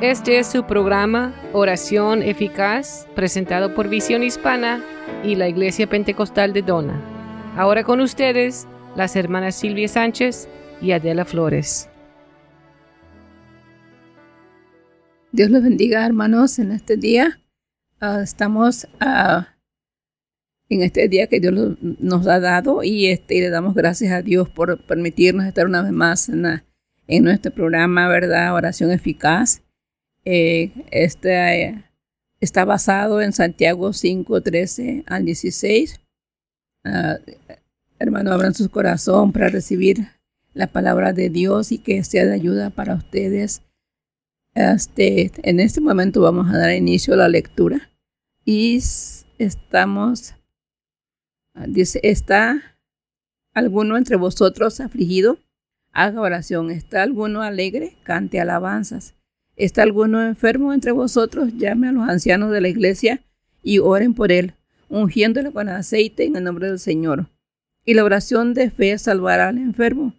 Este es su programa Oración Eficaz, presentado por Visión Hispana y la Iglesia Pentecostal de Dona. Ahora con ustedes, las hermanas Silvia Sánchez y Adela Flores. Dios los bendiga, hermanos, en este día. Ah, estamos uh, en este día que Dios nos ha dado y, este, le damos gracias a Dios por permitirnos estar una vez más en, en nuestro programa, ¿verdad? Oración eficaz. Eh, este está basado en Santiago 5, 13 al 16. Uh, hermano, abran su corazón para recibir la palabra de Dios y que sea de ayuda para ustedes. Este, en este momento vamos a dar inicio a la lectura y estamos Dice, ¿está alguno entre vosotros afligido? Haga oración. ¿Está alguno alegre? Cante alabanzas. ¿Está alguno enfermo entre vosotros? Llame a los ancianos de la iglesia y oren por él, ungiéndole con aceite en el nombre del Señor. Y la oración de fe salvará al enfermo,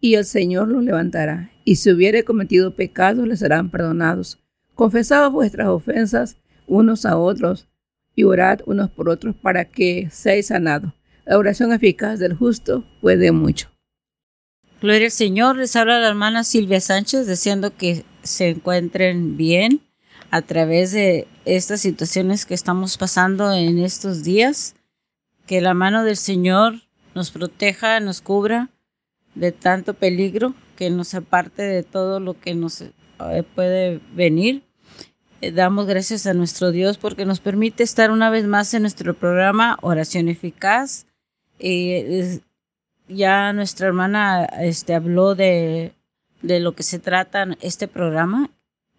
y el Señor lo levantará. Y si hubiere cometido pecados, le serán perdonados. Confesad vuestras ofensas unos a otros y orad unos por otros para que seáis sanados. La oración eficaz del justo puede mucho. Gloria al Señor, les habla la hermana Silvia Sánchez deseando que se encuentren bien a través de estas situaciones que estamos pasando en estos días. Que la mano del Señor nos proteja, nos cubra de tanto peligro, que nos aparte de todo lo que nos eh, puede venir eh, damos gracias a nuestro Dios porque nos permite estar una vez más en nuestro programa Oración Eficaz. Eh, ya nuestra hermana este, habló de, de lo que se trata este programa,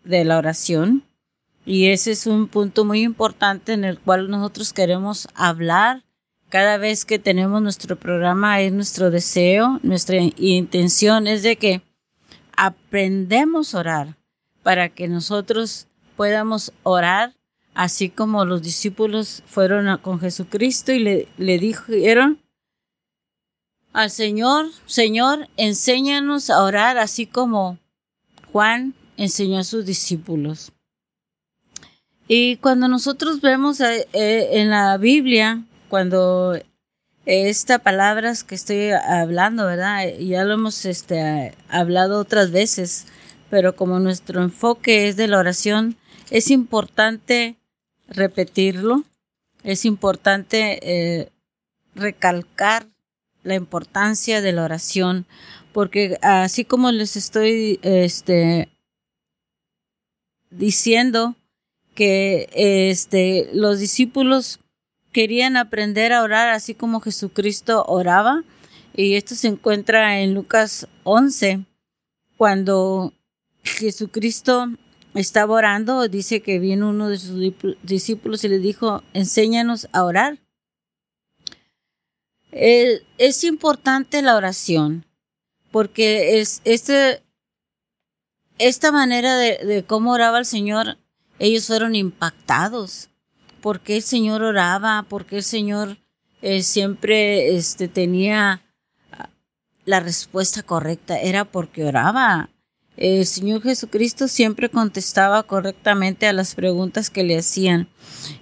de la oración. Y ese es un punto muy importante en el cual nosotros queremos hablar. Cada vez que tenemos nuestro programa es nuestro deseo, nuestra intención es de que aprendemos a orar para que nosotros podamos orar, así como los discípulos fueron con Jesucristo y le, le dijeron al Señor, Señor, enséñanos a orar así como Juan enseñó a sus discípulos. Y cuando nosotros vemos eh, eh, en la Biblia, cuando estas palabras que estoy hablando, ¿verdad? Ya lo hemos este, hablado otras veces, pero como nuestro enfoque es de la oración, es importante repetirlo, es importante eh, recalcar la importancia de la oración, porque así como les estoy este, diciendo que este, los discípulos querían aprender a orar así como Jesucristo oraba, y esto se encuentra en Lucas 11, cuando Jesucristo estaba orando, dice que vino uno de sus discípulos y le dijo, enséñanos a orar. Es importante la oración, porque es este, esta manera de, cómo oraba el Señor, ellos fueron impactados. Porque el Señor oraba, porque el Señor eh, siempre este, tenía la respuesta correcta, era porque oraba el Señor Jesucristo siempre contestaba correctamente a las preguntas que le hacían.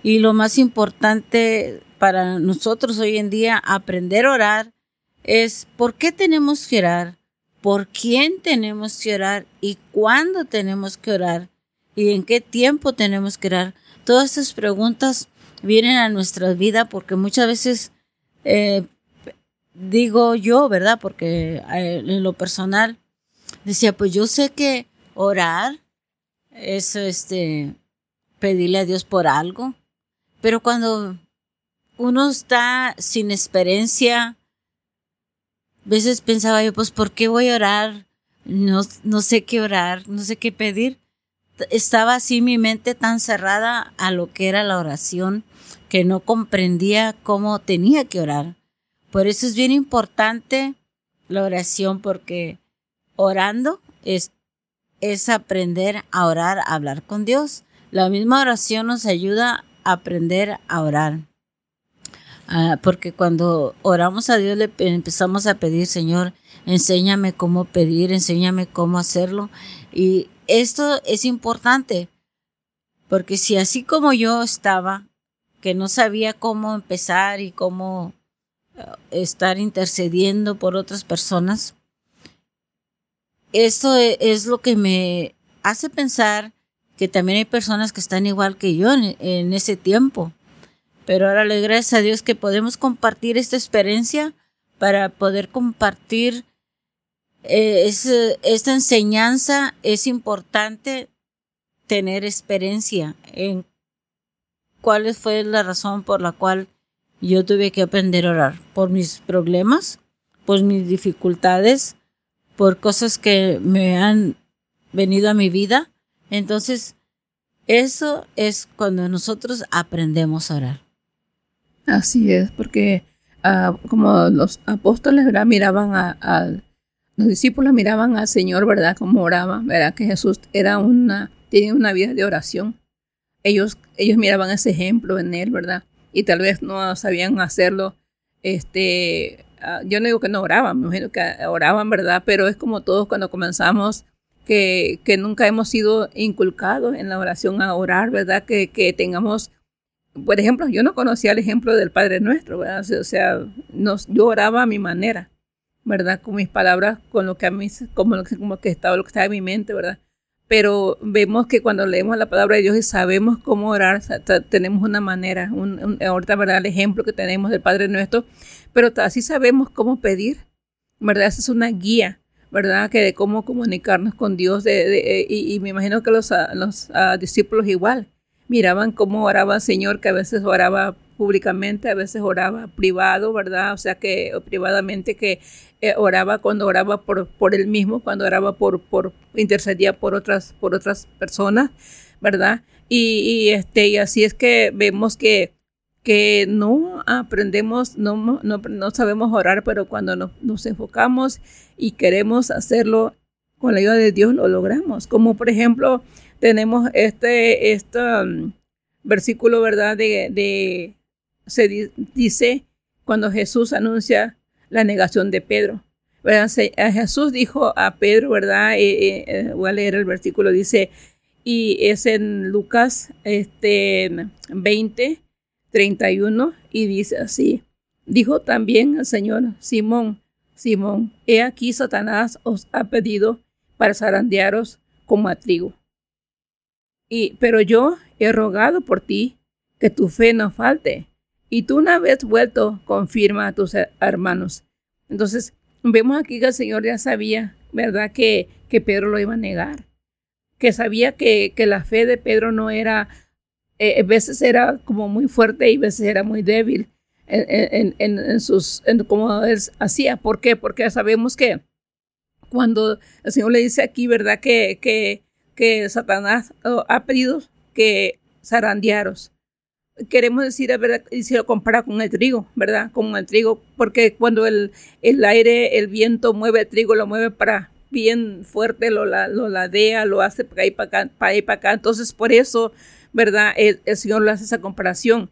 Y lo más importante para nosotros hoy en día, aprender a orar, es por qué tenemos que orar, por quién tenemos que orar y cuándo tenemos que orar y en qué tiempo tenemos que orar. Todas esas preguntas vienen a nuestra vida porque muchas veces eh, digo yo, ¿verdad? Porque eh, en lo personal decía, pues yo sé que orar es este pedirle a Dios por algo, pero cuando uno está sin experiencia, a veces pensaba yo, pues ¿por qué voy a orar? No, no sé qué orar, no sé qué pedir. Estaba así mi mente tan cerrada a lo que era la oración que no comprendía cómo tenía que orar. Por eso es bien importante la oración porque orando es, es aprender a orar, a hablar con Dios. La misma oración nos ayuda a aprender a orar. Ah, porque cuando oramos a Dios le empezamos a pedir, Señor, enséñame cómo pedir, enséñame cómo hacerlo. Y esto es importante, porque si así como yo estaba, que no sabía cómo empezar y cómo eh, estar intercediendo por otras personas, esto e, es lo que me hace pensar que también hay personas que están igual que yo en, ese tiempo. Pero ahora le gracias a Dios que podemos compartir esta experiencia para poder compartir eh, esta enseñanza. Es importante tener experiencia en cuál fue la razón por la cual yo tuve que aprender a orar. Por mis problemas, por mis dificultades, por cosas que me han venido a mi vida. Entonces, eso es cuando nosotros aprendemos a orar. Así es, porque ah, como los apóstoles ¿verdad? miraban a, los discípulos miraban al Señor, ¿verdad? Como oraba, ¿verdad? Que Jesús era una, tenía una vida de oración. Ellos, ellos miraban ese ejemplo en él, ¿verdad? Y tal vez no sabían hacerlo, este, Ah, yo no digo que no oraban, me imagino que oraban, ¿verdad? Pero es como todos cuando comenzamos, que, que nunca hemos sido inculcados en la oración a orar, ¿verdad? Que, que tengamos, por ejemplo, yo no conocía el ejemplo del Padre Nuestro, ¿verdad? O sea, yo oraba a mi manera, ¿verdad? Con mis palabras, con lo que a mí, como, estaba, lo que estaba en mi mente, ¿verdad? pero vemos que cuando leemos la palabra de Dios y sabemos cómo orar, tenemos una manera, un, ahorita, ¿verdad? El ejemplo que tenemos del Padre Nuestro, pero así sabemos cómo pedir, ¿verdad? Esa es una guía, ¿verdad? Que de cómo comunicarnos con Dios, de, y, me imagino que los, los discípulos igual, miraban cómo oraba el Señor, que a veces oraba públicamente, a veces oraba privado, ¿verdad? O sea que privadamente que eh, oraba cuando oraba por, por él mismo, cuando oraba por, por intercedía por otras, por otras personas, ¿verdad? Y, este, y así es que vemos que, que no aprendemos, no, no, no sabemos orar, pero cuando nos enfocamos y queremos hacerlo con la ayuda de Dios, lo logramos. Como por ejemplo, tenemos este, este versículo, ¿verdad? De, se dice cuando Jesús anuncia la negación de Pedro. Jesús dijo a Pedro, ¿verdad? Eh, eh, voy a leer el versículo, dice, y es en Lucas este, 20, 31, y dice así, dijo también el Señor, Simón, Simón, he aquí Satanás os ha pedido para zarandearos como a trigo. Pero yo he rogado por ti que tu fe no falte, y tú una vez vuelto confirma a tus hermanos. Entonces, vemos aquí que el Señor ya sabía, ¿verdad?, que, que Pedro lo iba a negar, que sabía que, que la fe de Pedro no era, eh, a veces era como muy fuerte y a veces era muy débil en, en, en sus, en como él hacía. ¿Por qué? Porque sabemos que cuando el Señor le dice aquí, ¿verdad?, que, que que Satanás ha pedido que zarandearos. Queremos decir, ¿verdad? Y si lo compara con el trigo, ¿verdad? Con el trigo, porque cuando el, el aire, el viento mueve el trigo, lo mueve para bien fuerte, lo, lo ladea, lo hace para ahí para acá, para para acá. Entonces, por eso, ¿verdad? El, el Señor le hace esa comparación,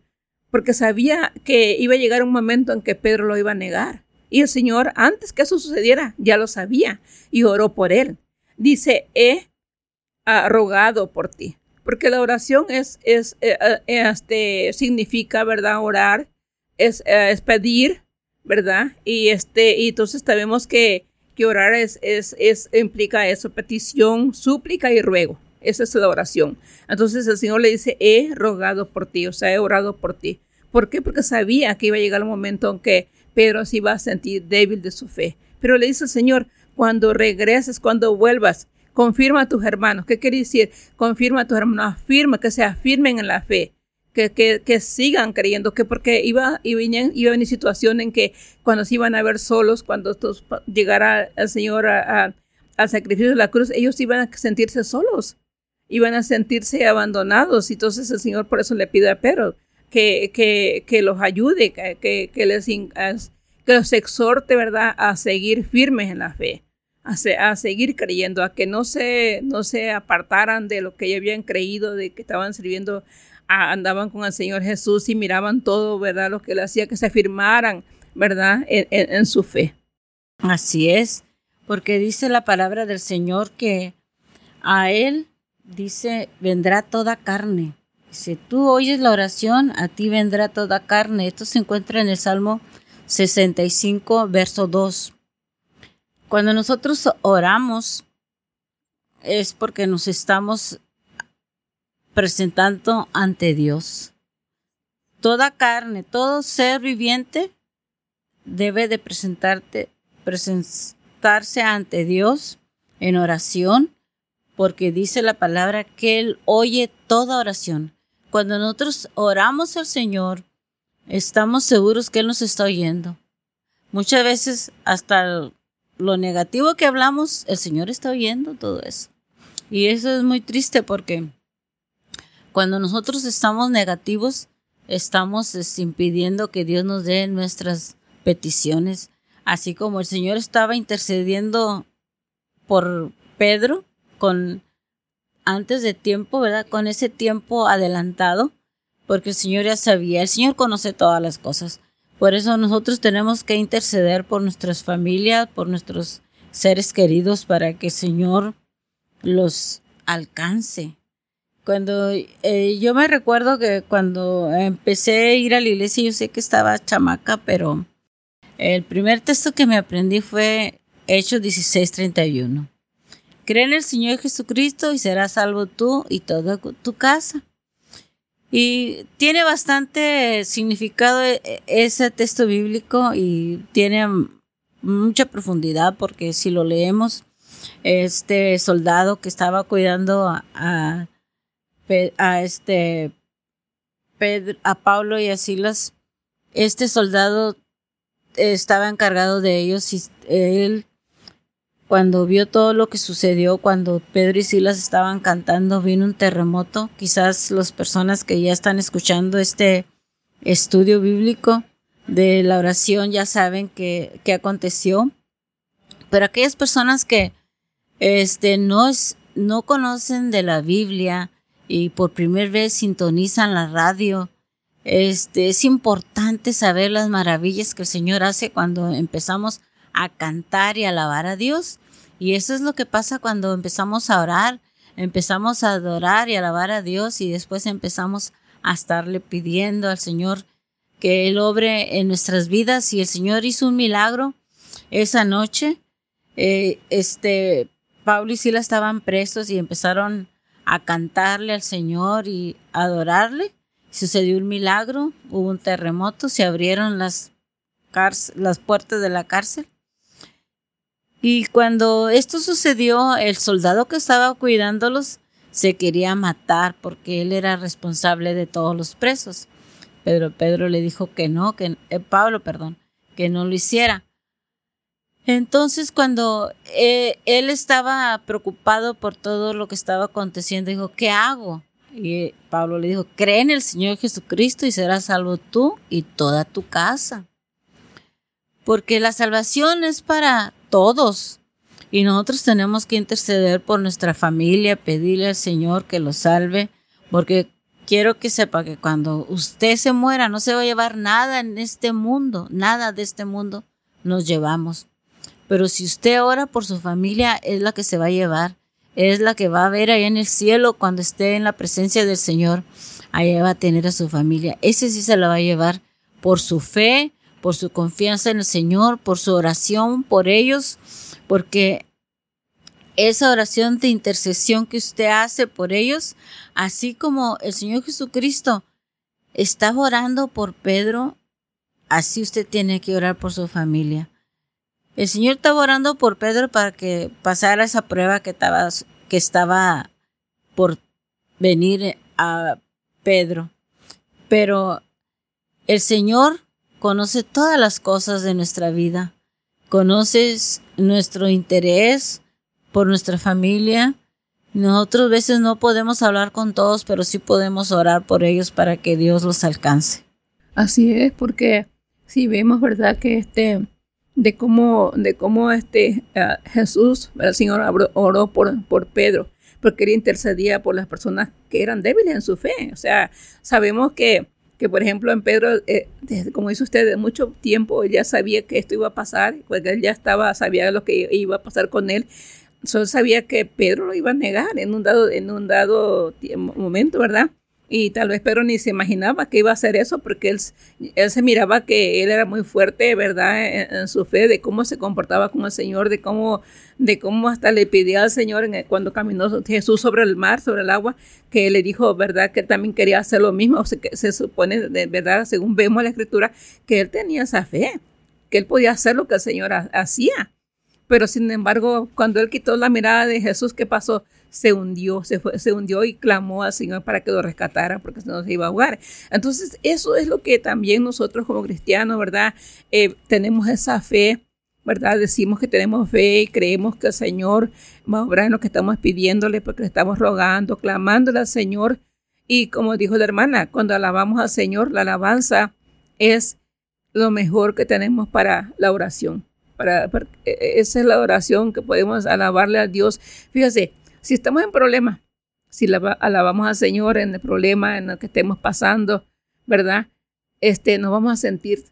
porque sabía que iba a llegar un momento en que Pedro lo iba a negar. Y el Señor, antes que eso sucediera, ya lo sabía y oró por él. Dice, he ha rogado por ti. Porque la oración es, es, eh, eh, este, significa, ¿verdad? Orar, es, eh, es, pedir, ¿verdad? Y este, y entonces sabemos que, que orar es, es, es, implica eso, petición, súplica y ruego. Esa es la oración. Entonces el Señor le dice, he rogado por ti, o sea, he orado por ti. ¿Por qué? Porque sabía que iba a llegar el momento en que Pedro se iba a sentir débil de su fe. Pero le dice el Señor, cuando regreses, cuando vuelvas, confirma a tus hermanos. ¿Qué quiere decir? Confirma a tus hermanos, afirma, que se afirmen en la fe. Que, que, que sigan creyendo, que porque iba, iba, iba a venir situación en que cuando se iban a ver solos, cuando llegara el Señor al sacrificio de la cruz, ellos iban a sentirse solos, iban a sentirse abandonados. Entonces el Señor por eso le pide a Pedro que, que, que los ayude, que, que, les, que los exhorte, ¿verdad?, a seguir firmes en la fe a, seguir creyendo, a que no se, no se apartaran de lo que ya habían creído, de que estaban sirviendo, andaban con el Señor Jesús y miraban todo, ¿verdad? Lo que le hacía que se afirmaran, ¿verdad? En, su fe. Así es, porque dice la palabra del Señor que a él, dice, vendrá toda carne. Si tú oyes la oración, a ti vendrá toda carne. Esto se encuentra en el Salmo 65, verso 2. Cuando nosotros oramos, es porque nos estamos presentando ante Dios. Toda carne, todo ser viviente debe de presentarte, presentarse ante Dios en oración, porque dice la palabra que Él oye toda oración. Cuando nosotros oramos al Señor, estamos seguros que Él nos está oyendo. Muchas veces hasta lo negativo que hablamos, el Señor está oyendo todo eso. Y eso es muy triste porque cuando nosotros estamos negativos, estamos este, impidiendo que Dios nos dé nuestras peticiones. Así como el Señor estaba intercediendo por Pedro con antes de tiempo, ¿verdad? Con ese tiempo adelantado, porque el Señor ya sabía, el Señor conoce todas las cosas. Por eso nosotros tenemos que interceder por nuestras familias, por nuestros seres queridos, para que el Señor los alcance. Cuando eh, yo me recuerdo que cuando empecé a ir a la iglesia, yo sé que estaba chamaca, pero el primer texto que me aprendí fue Hechos 16:31. Cree en el Señor Jesucristo y serás salvo tú y toda tu casa. Y tiene bastante significado e, e, ese texto bíblico y tiene mucha profundidad porque si lo leemos, este soldado que estaba cuidando a a este Pedro, a Pablo y a Silas, este soldado estaba encargado de ellos y él cuando vio todo lo que sucedió, cuando Pedro y Silas estaban cantando, vino un terremoto. Quizás las personas que ya están escuchando este estudio bíblico de la oración ya saben qué aconteció. Pero aquellas personas que este, no, no conocen de la Biblia, y por primera vez sintonizan la radio, este, es importante saber las maravillas que el Señor hace cuando empezamos a cantar y alabar a Dios. Y eso es lo que pasa cuando empezamos a orar, empezamos a adorar y alabar a Dios y después empezamos a estarle pidiendo al Señor que Él obre en nuestras vidas. Y el Señor hizo un milagro esa noche. Eh, este, Pablo y Sila estaban presos y empezaron a cantarle al Señor y adorarle. Sucedió un milagro, hubo un terremoto, se abrieron las, las puertas de la cárcel. Y cuando esto sucedió, el soldado que estaba cuidándolos se quería matar porque él era responsable de todos los presos. Pedro Pedro le dijo que no, que eh, Pablo, perdón, que no lo hiciera. Entonces, cuando eh, él estaba preocupado por todo lo que estaba aconteciendo, dijo, ¿qué hago? Y Pablo le dijo, cree en el Señor Jesucristo y serás salvo tú y toda tu casa. Porque la salvación es para todos. Y nosotros tenemos que interceder por nuestra familia, pedirle al Señor que lo salve, porque quiero que sepa que cuando usted se muera no se va a llevar nada en este mundo, nada de este mundo nos llevamos. Pero si usted ora por su familia, es la que se va a llevar, es la que va a ver ahí en el cielo cuando esté en la presencia del Señor. Ahí va a tener a su familia. Ese sí se la va a llevar por su fe, por su confianza en el Señor, por su oración por ellos, porque esa oración de intercesión que usted hace por ellos, así como el Señor Jesucristo estaba orando por Pedro, así usted tiene que orar por su familia. El Señor estaba orando por Pedro para que pasara esa prueba que estaba, que estaba por venir a Pedro. Pero el Señor conoce todas las cosas de nuestra vida. Conoces nuestro interés por nuestra familia. Nosotros a veces no podemos hablar con todos, pero sí podemos orar por ellos para que Dios los alcance. Así es, porque si vemos, ¿verdad? Que este de cómo, de cómo este, Jesús, el Señor oró por, por Pedro, porque él intercedía por las personas que eran débiles en su fe. O sea, sabemos que, que por ejemplo, en Pedro, eh, como dice usted, de mucho tiempo él ya sabía que esto iba a pasar, porque él ya estaba, sabía lo que iba a pasar con él. solo sabía que Pedro lo iba a negar en un dado, en un dado momento, ¿verdad? Y tal vez Pedro ni se imaginaba que iba a hacer eso porque él, él se miraba que él era muy fuerte, ¿verdad? En, su fe, de cómo se comportaba con el Señor, de cómo, de cómo hasta le pidió al Señor cuando caminó Jesús sobre el mar, sobre el agua, que le dijo, ¿verdad? Que también quería hacer lo mismo. O se supone, de verdad, según vemos la escritura, que él tenía esa fe, que él podía hacer lo que el Señor hacía. Pero sin embargo, cuando él quitó la mirada de Jesús, ¿qué pasó? Se hundió, se, se hundió y clamó al Señor para que lo rescatara porque si no se iba a ahogar. Entonces, eso es lo que también nosotros como cristianos, ¿verdad? Eh, tenemos esa fe, ¿verdad? Decimos que tenemos fe y creemos que el Señor va a obrar en lo que estamos pidiéndole porque le estamos rogando, clamándole al Señor. Y como dijo la hermana, cuando alabamos al Señor, la alabanza es lo mejor que tenemos para la oración. Para, e, e, esa es la oración que podemos alabarle a Dios. Fíjese, si estamos en problema, si alabamos al Señor en el problema en el que estemos pasando, ¿verdad? Este, nos vamos a sentir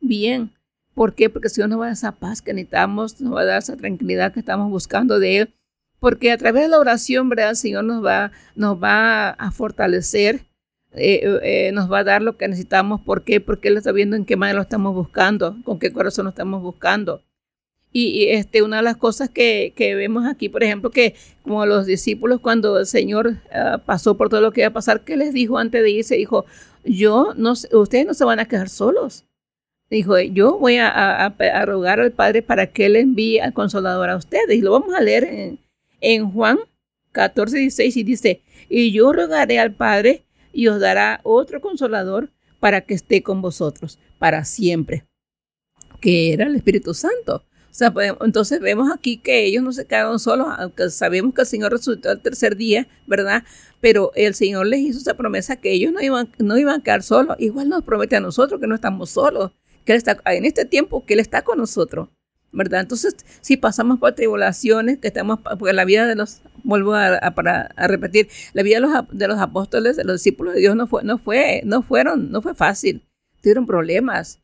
bien. ¿Por qué? Porque el Señor nos va a dar esa paz que necesitamos, nos va a dar esa tranquilidad que estamos buscando de Él. Porque a través de la oración, ¿verdad? El Señor nos va, nos va a fortalecer, eh, eh, nos va a dar lo que necesitamos. ¿Por qué? Porque Él está viendo en qué manera lo estamos buscando, con qué corazón lo estamos buscando. Y, este, una de las cosas que, que, vemos aquí, por ejemplo, que como los discípulos cuando el Señor ah, pasó por todo lo que iba a pasar, ¿qué les dijo antes de irse? Dijo, yo no, ustedes no se van a quedar solos. Dijo, yo voy a, a, a, rogar al Padre para que Él envíe al Consolador a ustedes. Y lo vamos a leer en, en Juan 14, 16 y dice, y yo rogaré al Padre y os dará otro consolador para que esté con vosotros para siempre, que era el Espíritu Santo. Entonces vemos aquí que ellos no se quedaron solos, aunque sabemos que el Señor resucitó el tercer día, ¿verdad? Pero el Señor les hizo esa promesa que ellos no iban, no iban a quedar solos. Igual nos promete a nosotros que no estamos solos, que Él está en este tiempo, que Él está con nosotros. ¿verdad? Entonces, si pasamos por tribulaciones, que estamos, porque la vida de los, vuelvo a, a, repetir, la vida de los, de los, apóstoles, de los discípulos de Dios no fue, no fue, no fueron, no fue fácil, tuvieron problemas,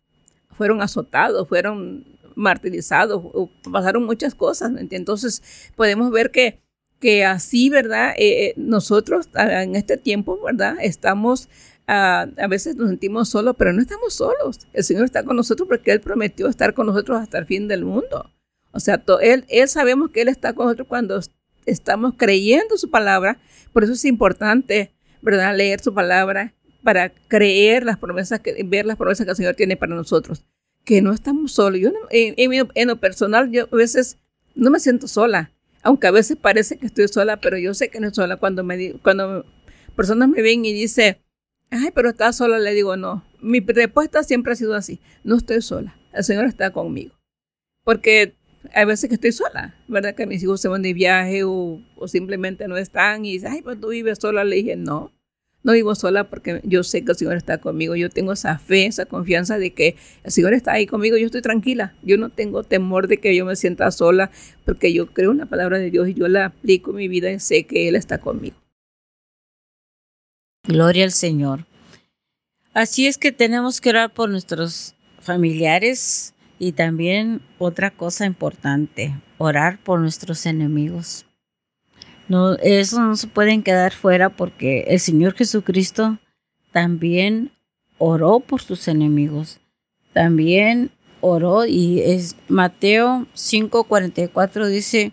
fueron azotados, fueron martirizados, pasaron muchas cosas, entonces podemos ver que, que así, ¿verdad? Eh, eh, nosotros en este tiempo, ¿verdad? Estamos a veces nos sentimos solos, pero no estamos solos. El Señor está con nosotros porque Él prometió estar con nosotros hasta el fin del mundo. O sea, él, él sabemos que Él está con nosotros cuando estamos creyendo su palabra. Por eso es importante, ¿verdad? Leer su palabra para creer las promesas, ver las promesas que el Señor tiene para nosotros. Que no estamos solos. Yo en, en, lo personal, yo a veces no me siento sola. Aunque a veces parece que estoy sola, pero yo sé que no estoy sola cuando, me, cuando personas me ven y dicen, ay, pero estás sola, le digo, no. Mi respuesta siempre ha sido así, no estoy sola, el Señor está conmigo. Porque hay veces que estoy sola, ¿verdad? Que mis hijos se van de viaje o, simplemente no están y dicen, ay, pero tú vives sola. Le dije, no, no vivo sola porque yo sé que el Señor está conmigo. Yo tengo esa fe, esa confianza de que el Señor está ahí conmigo. Yo estoy tranquila. Yo no tengo temor de que yo me sienta sola porque yo creo en la palabra de Dios y yo la aplico en mi vida y sé que Él está conmigo. Gloria al Señor. Así es que tenemos que orar por nuestros familiares y también otra cosa importante, orar por nuestros enemigos. No, eso no se pueden quedar fuera porque el Señor Jesucristo también oró por sus enemigos. También oró y es Mateo 5:44 dice,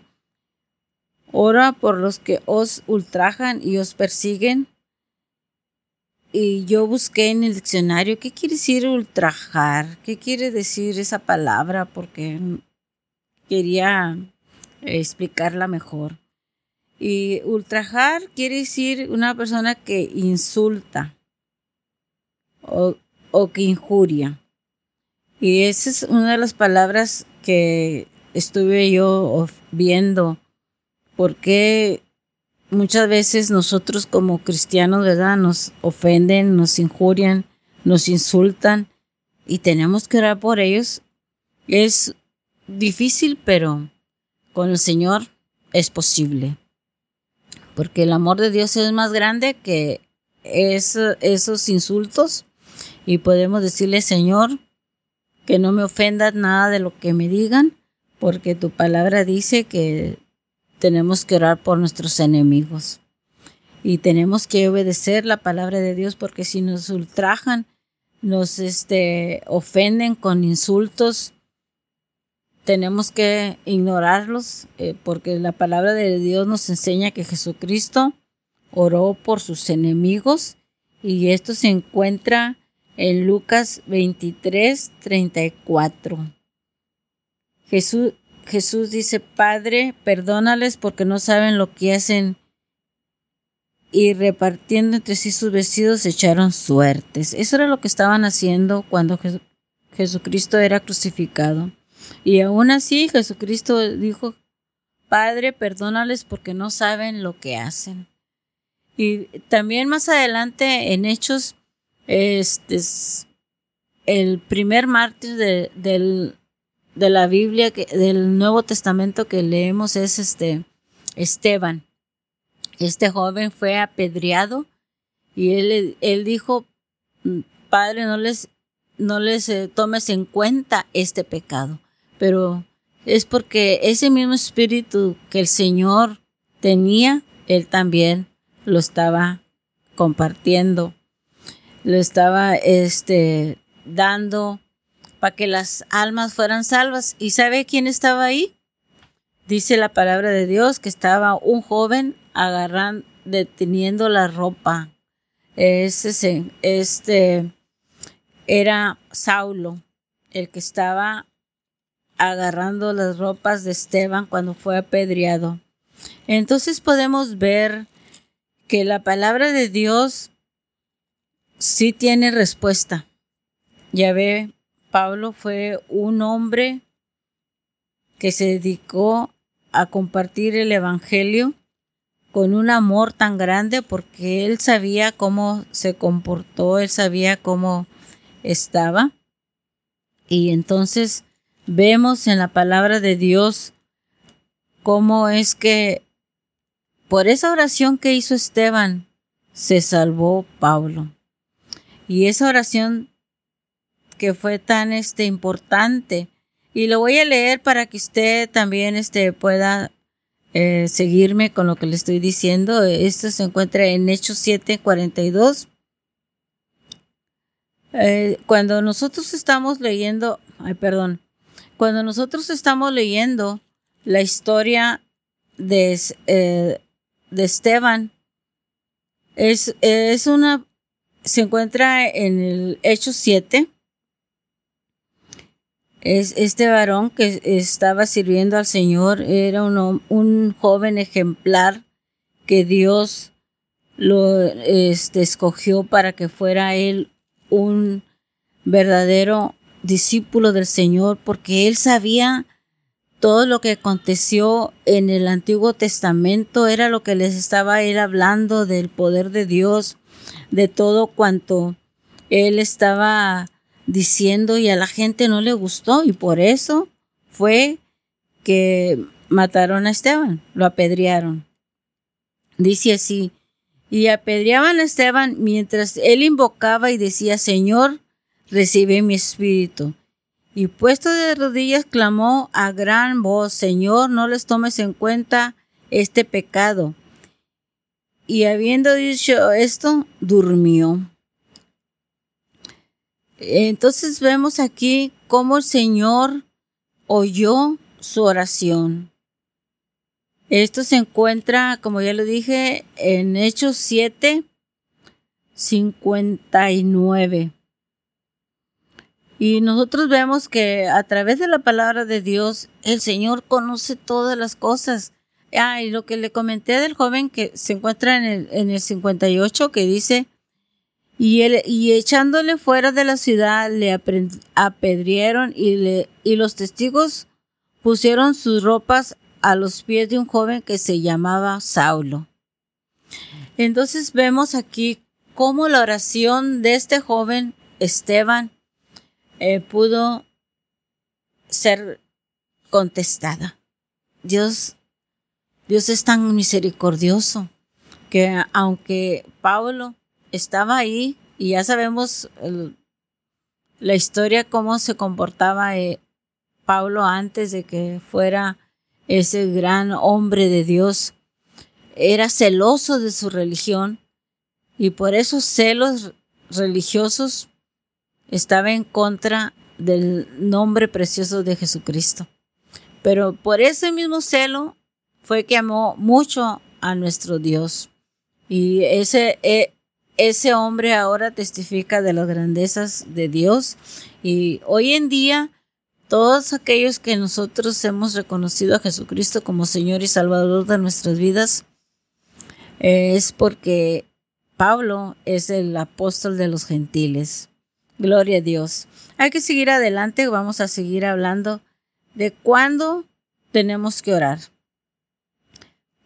ora por los que os ultrajan y os persiguen y yo busqué en el diccionario qué quiere decir ultrajar, qué quiere decir esa palabra, porque quería explicarla mejor. Y ultrajar quiere decir una persona que insulta o, o que injuria. Y esa es una de las palabras que estuve yo viendo. porque muchas veces nosotros como cristianos, ¿verdad? Nos ofenden, nos injurian, nos insultan y tenemos que orar por ellos. Es difícil, pero con el Señor es posible. Porque el amor de Dios es más grande que esos insultos y podemos decirle, Señor, que no me ofendas nada de lo que me digan, porque tu palabra dice que tenemos que orar por nuestros enemigos. Y tenemos que obedecer la palabra de Dios porque si nos ultrajan, nos este, ofenden con insultos, tenemos que ignorarlos eh, porque la palabra de Dios nos enseña que Jesucristo oró por sus enemigos y esto se encuentra en Lucas 23, 34. Jesús, Jesús dice, Padre, perdónales porque no saben lo que hacen. Y repartiendo entre sí sus vestidos echaron suertes. Eso era lo que estaban haciendo cuando Jesucristo era crucificado. Y aún así Jesucristo dijo, Padre, perdónales porque no saben lo que hacen. Y también más adelante en Hechos, este, el primer mártir de, del, de la Biblia, que, del Nuevo Testamento que leemos es este Esteban. Este joven fue apedreado y él, él dijo, Padre, no les, no les eh, tomes en cuenta este pecado. Pero es porque ese mismo espíritu que el Señor tenía, él también lo estaba compartiendo, lo estaba este, dando para que las almas fueran salvas. ¿Y sabe quién estaba ahí? Dice la palabra de Dios que estaba un joven agarrando, deteniendo la ropa. Ese, este, era Saulo, el que estaba agarrando las ropas de Esteban cuando fue apedreado. Entonces podemos ver que la palabra de Dios sí tiene respuesta. Ya ve, Pablo fue un hombre que se dedicó a compartir el Evangelio con un amor tan grande porque él sabía cómo se comportó, él sabía cómo estaba. Y entonces vemos en la palabra de Dios cómo es que por esa oración que hizo Esteban se salvó Pablo. Y esa oración que fue tan este, importante. Y lo voy a leer para que usted también este, pueda eh, seguirme con lo que le estoy diciendo. Esto se encuentra en Hechos 7, 42. Eh, cuando nosotros estamos leyendo, ay, perdón, cuando nosotros estamos leyendo la historia de, eh, de Esteban, es, es una, se encuentra en el Hechos 7, es este varón que estaba sirviendo al Señor era un, un joven ejemplar que Dios lo este, escogió para que fuera él un verdadero discípulo del Señor porque él sabía todo lo que aconteció en el Antiguo Testamento era lo que les estaba él hablando del poder de Dios, de todo cuanto él estaba diciendo y a la gente no le gustó y por eso fue que mataron a Esteban, lo apedrearon. Dice así, y apedreaban a Esteban mientras él invocaba y decía, Señor, recibe mi espíritu. Y puesto de rodillas clamó a gran voz, Señor, no les tomes en cuenta este pecado. Y habiendo dicho esto, durmió. Entonces vemos aquí cómo el Señor oyó su oración. Esto se encuentra, como ya lo dije, en Hechos 7, 59. Y nosotros vemos que a través de la palabra de Dios, el Señor conoce todas las cosas. Ah, y lo que le comenté del joven que se encuentra en el, en el 58, que dice, y, él, y echándole fuera de la ciudad le apedrieron y, le, y los testigos pusieron sus ropas a los pies de un joven que se llamaba Saulo. Entonces vemos aquí cómo la oración de este joven Esteban eh, pudo ser contestada. Dios, Dios es tan misericordioso que aunque Pablo estaba ahí y ya sabemos la historia, cómo se comportaba eh, Pablo antes de que fuera ese gran hombre de Dios, era celoso de su religión y por esos celos religiosos estaba en contra del nombre precioso de Jesucristo. Pero por ese mismo celo fue que amó mucho a nuestro Dios. Y ese, e, ese hombre ahora testifica de las grandezas de Dios. Y hoy en día, todos aquellos que nosotros hemos reconocido a Jesucristo como Señor y Salvador de nuestras vidas, es porque Pablo es el apóstol de los gentiles. Gloria a Dios. Hay que seguir adelante, vamos a seguir hablando de cuándo tenemos que orar.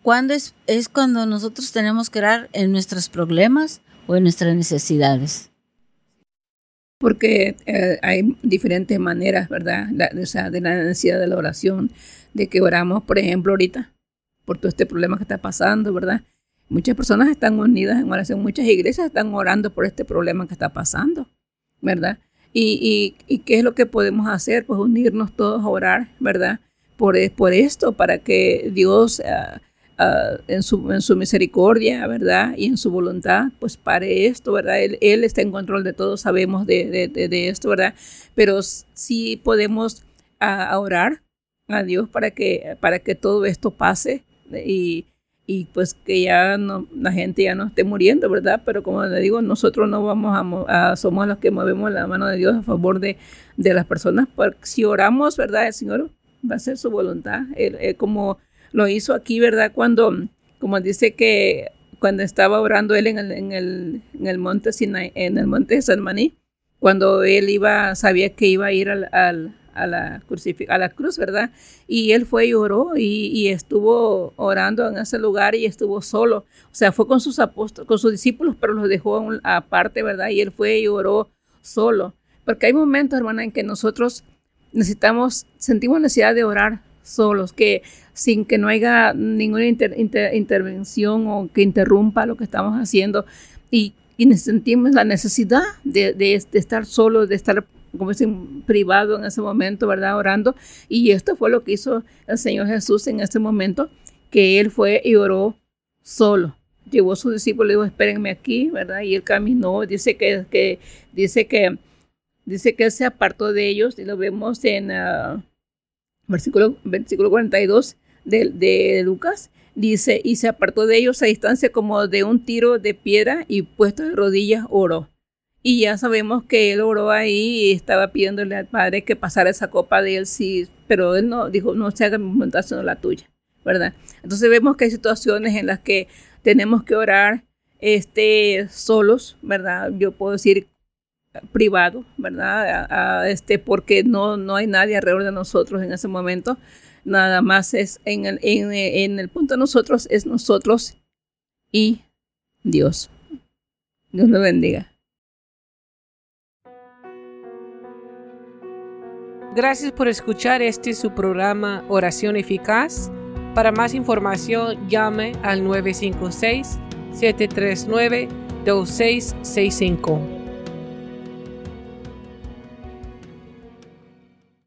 ¿Cuándo es, es cuando nosotros tenemos que orar en nuestros problemas o en nuestras necesidades? Porque eh, hay diferentes maneras, ¿verdad? o sea, de la necesidad de la oración, de que oramos, por ejemplo, ahorita, por todo este problema que está pasando, ¿verdad? Muchas personas están unidas en oración, muchas iglesias están orando por este problema que está pasando. ¿Verdad? Y, y, qué es lo que podemos hacer? Pues unirnos todos a orar, ¿verdad? Por, por esto, para que Dios ah, ah, en, su, en su misericordia, ¿verdad? Y en su voluntad, pues pare esto, ¿verdad? Él, él está en control de todo, sabemos de, de, de, esto, ¿verdad? Pero sí podemos ah, orar a Dios para que, para que todo esto pase y, y pues que ya no, la gente ya no esté muriendo, ¿verdad? Pero como le digo, nosotros no vamos a, somos los que movemos la mano de Dios a favor de, de las personas, porque si oramos, ¿verdad? El Señor va a hacer su voluntad, como lo hizo aquí, ¿verdad? Cuando, como dice que cuando estaba orando él en el, en el, en el monte Sinai, en el monte de San Maní, cuando él iba, sabía que iba a ir al a la, a la cruz, ¿verdad? Y él fue y oró y, estuvo orando en ese lugar y estuvo solo. O sea, fue con sus apóstoles, con sus discípulos, pero los dejó aparte, ¿verdad? Y él fue y oró solo. Porque hay momentos, hermana, en que nosotros necesitamos, sentimos necesidad de orar solos, que sin que no haya ninguna intervención o que interrumpa lo que estamos haciendo. Y, y sentimos la necesidad de, de, de estar solos, de estar como dicen, privado en ese momento, ¿verdad? Orando. Y esto fue lo que hizo el Señor Jesús en ese momento, que Él fue y oró solo. Llevó a sus discípulos y dijo, espérenme aquí, ¿verdad? Y Él caminó, dice que, que dice que, dice que Él se apartó de ellos, y lo vemos en uh, versículo, versículo 42 de, de Lucas, dice, y se apartó de ellos a distancia como de un tiro de piedra y puesto de rodillas oró. Y ya sabemos que él oró ahí y estaba pidiéndole al Padre que pasara esa copa de él, sí, pero él no dijo, no se haga mi voluntad sino la tuya, ¿verdad? Entonces vemos que hay situaciones en las que tenemos que orar este, solos, ¿verdad? Yo puedo decir privado, ¿verdad? este, porque no, no hay nadie alrededor de nosotros en ese momento. Nada más es en el, en, en el punto de nosotros, es nosotros y Dios. Dios lo bendiga. Gracias por escuchar este su programa Oración Eficaz. Para más información llame al 956 739 2665.